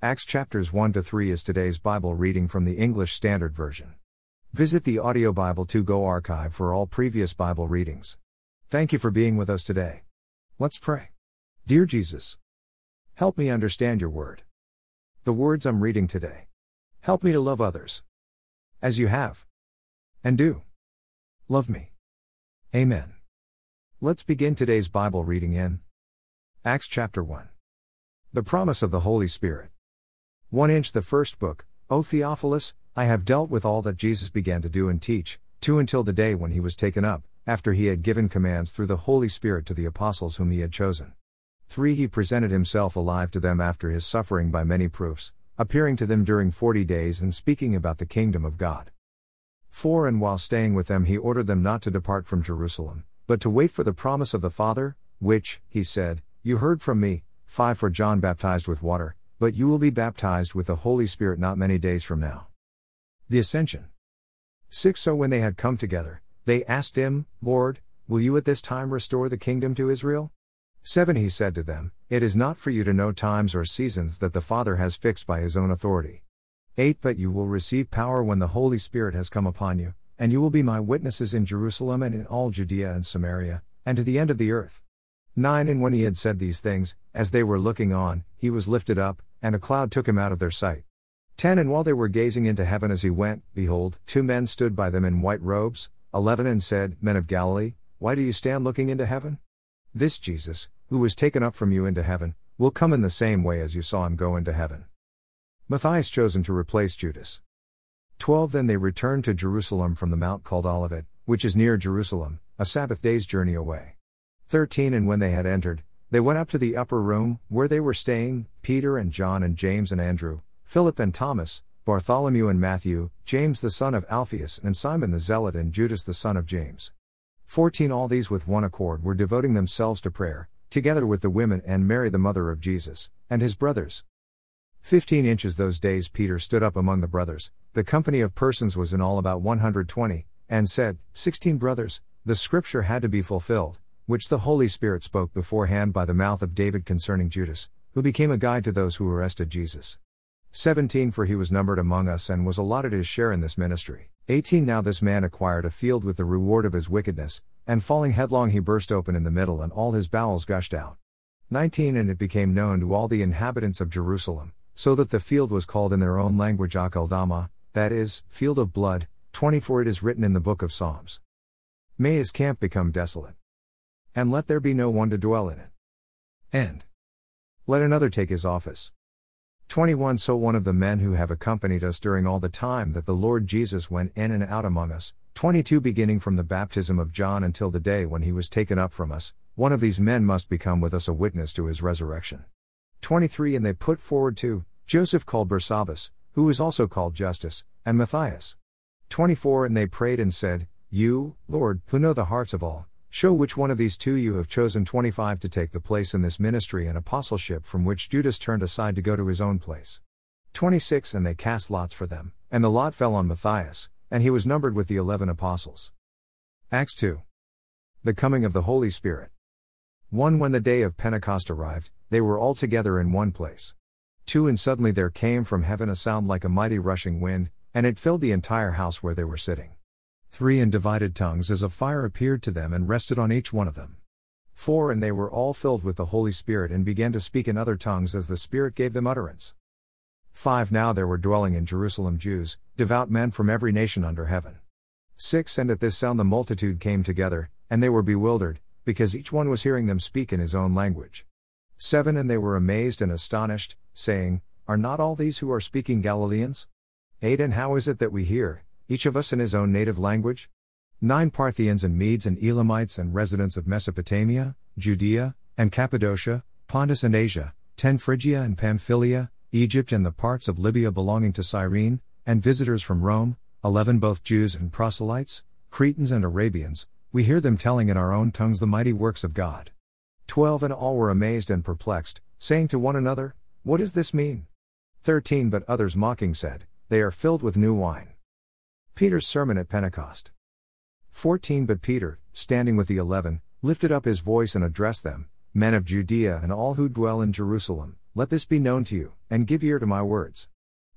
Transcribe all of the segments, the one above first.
Acts chapters 1 to 3 is today's Bible reading from the English Standard Version. Visit the Audio Bible to Go archive for all previous Bible readings. Thank you for being with us today. Let's pray. Dear Jesus, help me understand your word. The words I'm reading today. Help me to love others. As you have. And do. Love me. Amen. Let's begin today's Bible reading in Acts chapter 1. The promise of the Holy Spirit. 1 inch the first book, O Theophilus, I have dealt with all that Jesus began to do and teach, 2 until the day when he was taken up, after he had given commands through the Holy Spirit to the apostles whom he had chosen. 3 He presented himself alive to them after his suffering by many proofs, appearing to them during forty days and speaking about the kingdom of God. 4 And while staying with them, he ordered them not to depart from Jerusalem, but to wait for the promise of the Father, which, he said, you heard from me. 5 For John baptized with water, but you will be baptized with the Holy Spirit not many days from now. The Ascension. 6 So when they had come together, they asked him, Lord, will you at this time restore the kingdom to Israel? 7 He said to them, It is not for you to know times or seasons that the Father has fixed by his own authority. 8 But you will receive power when the Holy Spirit has come upon you, and you will be my witnesses in Jerusalem and in all Judea and Samaria, and to the end of the earth. 9 And when he had said these things, as they were looking on, he was lifted up, and a cloud took him out of their sight. 10 And while they were gazing into heaven as he went, behold, two men stood by them in white robes. 11 And said, Men of Galilee, why do you stand looking into heaven? This Jesus, who was taken up from you into heaven, will come in the same way as you saw him go into heaven. Matthias chosen to replace Judas. 12 Then they returned to Jerusalem from the mount called Olivet, which is near Jerusalem, a Sabbath day's journey away. 13 And when they had entered, they went up to the upper room, where they were staying, Peter and John and James and Andrew, Philip and Thomas, Bartholomew and Matthew, James the son of Alphaeus and Simon the Zealot and Judas the son of James. 14 All these with one accord were devoting themselves to prayer, together with the women and Mary the mother of Jesus, and his brothers. 15 inches those days Peter stood up among the brothers, the company of persons was in all about 120, and said, Sixteen brothers, the scripture had to be fulfilled, which the Holy Spirit spoke beforehand by the mouth of David concerning Judas, who became a guide to those who arrested Jesus. 17 For he was numbered among us and was allotted his share in this ministry. 18 Now this man acquired a field with the reward of his wickedness, and falling headlong he burst open in the middle and all his bowels gushed out. 19 And it became known to all the inhabitants of Jerusalem, so that the field was called in their own language Akeldama, that is, field of blood. 24 It is written in the book of Psalms. May his camp become desolate and let there be no one to dwell in it. And let another take his office. 21 So one of the men who have accompanied us during all the time that the Lord Jesus went in and out among us, 22 Beginning from the baptism of John until the day when he was taken up from us, one of these men must become with us a witness to his resurrection. 23 And they put forward two, Joseph called Barsabbas, who is also called Justus, and Matthias. 24 And they prayed and said, You, Lord, who know the hearts of all, Show which one of these two you have chosen 25 to take the place in this ministry and apostleship from which Judas turned aside to go to his own place. 26 And they cast lots for them, and the lot fell on Matthias, and he was numbered with the eleven apostles. Acts 2. The coming of the Holy Spirit. 1 When the day of Pentecost arrived, they were all together in one place. 2 And suddenly there came from heaven a sound like a mighty rushing wind, and it filled the entire house where they were sitting. 3 And divided tongues as a fire appeared to them and rested on each one of them. 4 And they were all filled with the Holy Spirit and began to speak in other tongues as the Spirit gave them utterance. 5 Now there were dwelling in Jerusalem Jews, devout men from every nation under heaven. 6 And at this sound the multitude came together, and they were bewildered, because each one was hearing them speak in his own language. 7 And they were amazed and astonished, saying, Are not all these who are speaking Galileans? 8 And how is it that we hear, each of us in his own native language? Nine Parthians and Medes and Elamites and residents of Mesopotamia, Judea, and Cappadocia, Pontus and Asia, ten Phrygia and Pamphylia, Egypt and the parts of Libya belonging to Cyrene, and visitors from Rome, eleven both Jews and proselytes, Cretans and Arabians, we hear them telling in our own tongues the mighty works of God. Twelve and all were amazed and perplexed, saying to one another, What does this mean? Thirteen But others mocking said, They are filled with new wine. Peter's sermon at Pentecost. 14 But Peter, standing with the eleven, lifted up his voice and addressed them Men of Judea and all who dwell in Jerusalem, let this be known to you, and give ear to my words.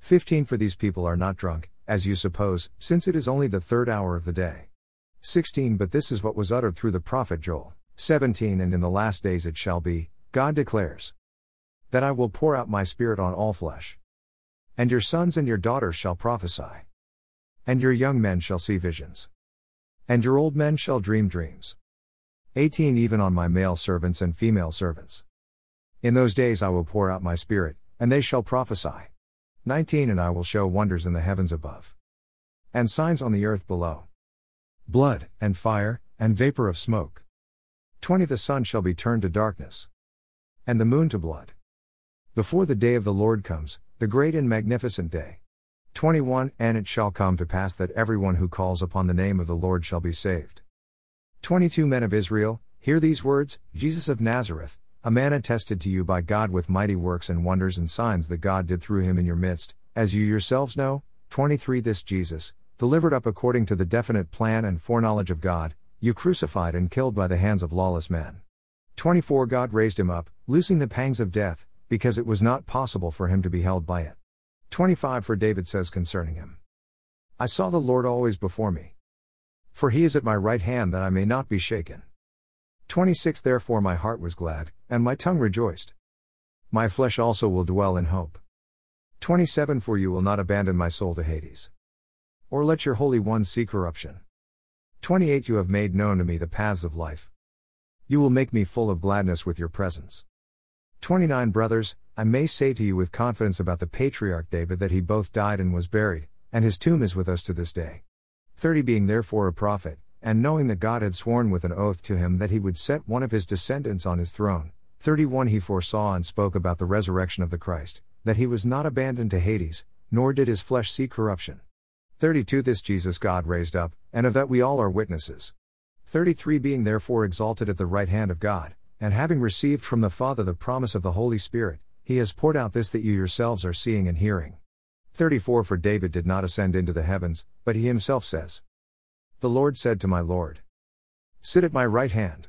15 For these people are not drunk, as you suppose, since it is only the third hour of the day. 16 But this is what was uttered through the prophet Joel. 17 And in the last days it shall be, God declares, that I will pour out my spirit on all flesh. And your sons and your daughters shall prophesy. And your young men shall see visions. And your old men shall dream dreams. 18 Even on my male servants and female servants. In those days I will pour out my spirit, and they shall prophesy. 19 And I will show wonders in the heavens above. And signs on the earth below. Blood, and fire, and vapor of smoke. 20 The sun shall be turned to darkness. And the moon to blood. Before the day of the Lord comes, the great and magnificent day. 21 And it shall come to pass that everyone who calls upon the name of the Lord shall be saved. 22 Men of Israel, hear these words Jesus of Nazareth, a man attested to you by God with mighty works and wonders and signs that God did through him in your midst, as you yourselves know. 23 This Jesus, delivered up according to the definite plan and foreknowledge of God, you crucified and killed by the hands of lawless men. 24 God raised him up, loosing the pangs of death, because it was not possible for him to be held by it. 25 For David says concerning him I saw the Lord always before me. For he is at my right hand that I may not be shaken. 26 Therefore my heart was glad, and my tongue rejoiced. My flesh also will dwell in hope. 27 For you will not abandon my soul to Hades. Or let your Holy One see corruption. 28 You have made known to me the paths of life. You will make me full of gladness with your presence. 29 Brothers, I may say to you with confidence about the patriarch David that he both died and was buried, and his tomb is with us to this day. 30 Being therefore a prophet, and knowing that God had sworn with an oath to him that he would set one of his descendants on his throne. 31 He foresaw and spoke about the resurrection of the Christ, that he was not abandoned to Hades, nor did his flesh see corruption. 32 This Jesus God raised up, and of that we all are witnesses. 33 Being therefore exalted at the right hand of God, and having received from the Father the promise of the Holy Spirit, he has poured out this that you yourselves are seeing and hearing. 34 For David did not ascend into the heavens, but he himself says, the Lord said to my Lord, Sit at my right hand.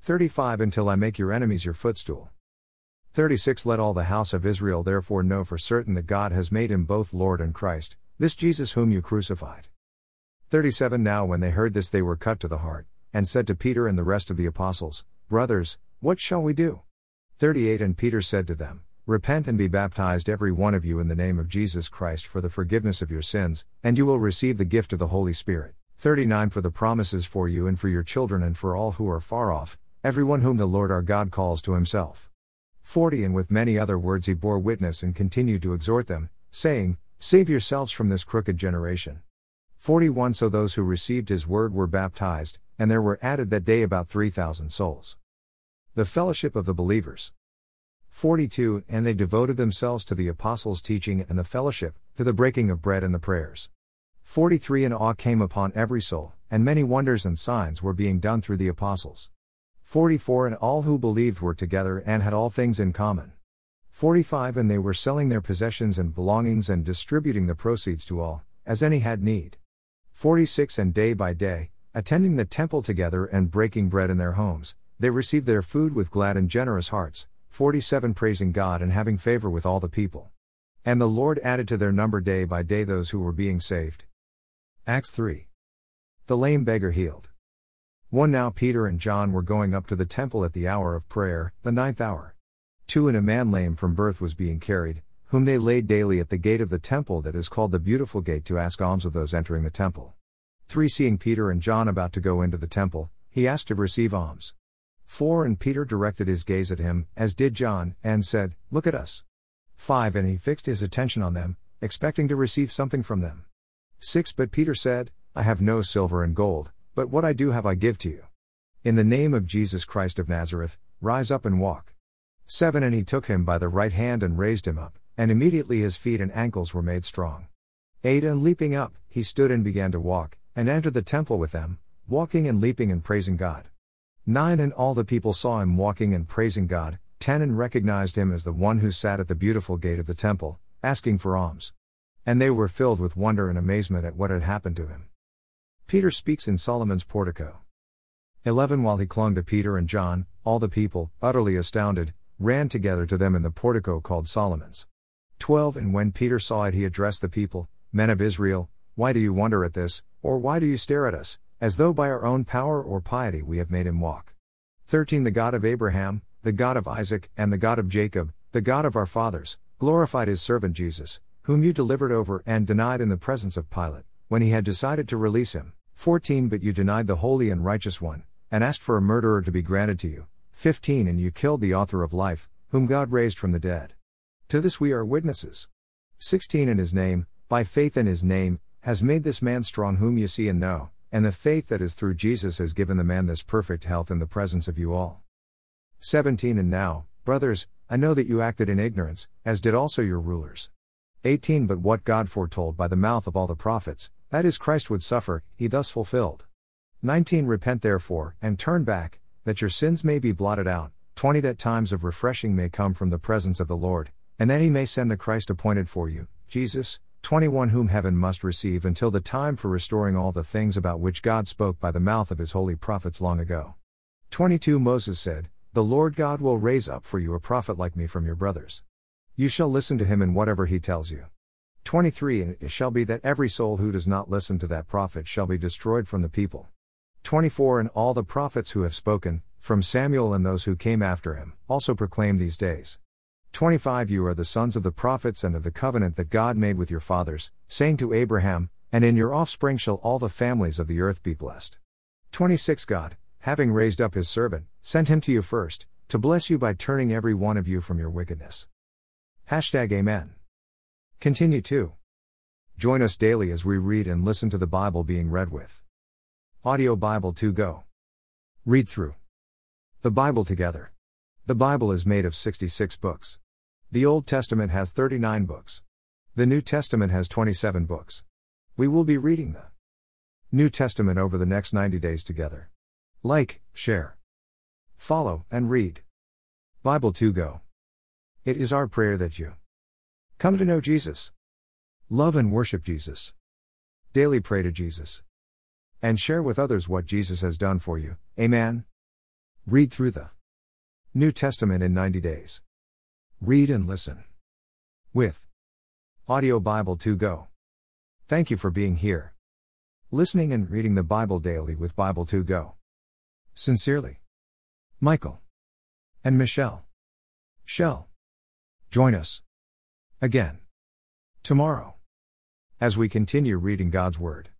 35 Until I make your enemies your footstool. 36 Let all the house of Israel therefore know for certain that God has made him both Lord and Christ, this Jesus whom you crucified. 37 Now when they heard this, they were cut to the heart, and said to Peter and the rest of the apostles, Brothers, what shall we do? 38 And Peter said to them, Repent and be baptized every one of you in the name of Jesus Christ for the forgiveness of your sins, and you will receive the gift of the Holy Spirit. 39 For the promises for you and for your children and for all who are far off, everyone whom the Lord our God calls to himself. 40 And with many other words he bore witness and continued to exhort them, saying, Save yourselves from this crooked generation. 41 So those who received his word were baptized, and there were added that day about 3,000 souls. The fellowship of the believers. 42 And they devoted themselves to the apostles' teaching and the fellowship, to the breaking of bread and the prayers. 43 And awe came upon every soul, and many wonders and signs were being done through the apostles. 44 And all who believed were together and had all things in common. 45 And they were selling their possessions and belongings and distributing the proceeds to all, as any had need. 46 And day by day, attending the temple together and breaking bread in their homes, they received their food with glad and generous hearts. 47 Praising God and having favor with all the people. And the Lord added to their number day by day those who were being saved. Acts 3. The lame beggar healed. 1 Now Peter and John were going up to the temple at the hour of prayer, the ninth hour. 2 And a man lame from birth was being carried, whom they laid daily at the gate of the temple that is called the Beautiful Gate to ask alms of those entering the temple. 3 Seeing Peter and John about to go into the temple, he asked to receive alms. 4 And Peter directed his gaze at him, as did John, and said, Look at us. 5 And he fixed his attention on them, expecting to receive something from them. 6 But Peter said, I have no silver and gold, but what I do have I give to you. In the name of Jesus Christ of Nazareth, rise up and walk. 7 And he took him by the right hand and raised him up, and immediately his feet and ankles were made strong. 8 And leaping up, he stood and began to walk, and entered the temple with them, walking and leaping and praising God. 9 And all the people saw him walking and praising God, 10 And recognized him as the one who sat at the beautiful gate of the temple, asking for alms. And they were filled with wonder and amazement at what had happened to him. Peter speaks in Solomon's portico. 11 While he clung to Peter and John, all the people, utterly astounded, ran together to them in the portico called Solomon's. 12 And when Peter saw it, he addressed the people Men of Israel, why do you wonder at this, or why do you stare at us, as though by our own power or piety we have made him walk? 13 The God of Abraham, the God of Isaac, and the God of Jacob, the God of our fathers, glorified his servant Jesus, whom you delivered over and denied in the presence of Pilate, when he had decided to release him. 14 But you denied the holy and righteous one, and asked for a murderer to be granted to you. 15 And you killed the author of life, whom God raised from the dead. To this we are witnesses. 16 And his name, by faith in his name, has made this man strong whom you see and know, and the faith that is through Jesus has given the man this perfect health in the presence of you all. 17 And now, brothers, I know that you acted in ignorance, as did also your rulers. 18 But what God foretold by the mouth of all the prophets, that is Christ would suffer, he thus fulfilled. 19 Repent therefore, and turn back, that your sins may be blotted out. 20 That times of refreshing may come from the presence of the Lord, and that he may send the Christ appointed for you, Jesus, 21 Whom heaven must receive until the time for restoring all the things about which God spoke by the mouth of his holy prophets long ago. 22 Moses said, The Lord God will raise up for you a prophet like me from your brothers. You shall listen to him in whatever he tells you. 23 And it shall be that every soul who does not listen to that prophet shall be destroyed from the people. 24 And all the prophets who have spoken, from Samuel and those who came after him, also proclaim these days. 25 You are the sons of the prophets and of the covenant that God made with your fathers, saying to Abraham, And in your offspring shall all the families of the earth be blessed. 26 God, having raised up his servant, sent him to you first, to bless you by turning every one of you from your wickedness. Hashtag Amen. Continue to join us daily as we read and listen to the Bible being read with Audio Bible to Go. Read through the Bible together. The Bible is made of 66 books. The Old Testament has 39 books. The New Testament has 27 books. We will be reading the New Testament over the next 90 days together. Like, share, follow, and read. Bible to go. It is our prayer that you come to know Jesus, love and worship Jesus, daily pray to Jesus, and share with others what Jesus has done for you. Amen. Read through the New Testament in 90 days. Read and listen. With Audio Bible to Go. Thank you for being here. Listening and reading the Bible daily with Bible to Go. Sincerely. Michael. And Michelle. Shell. Join us. Again. Tomorrow. As we continue reading God's Word.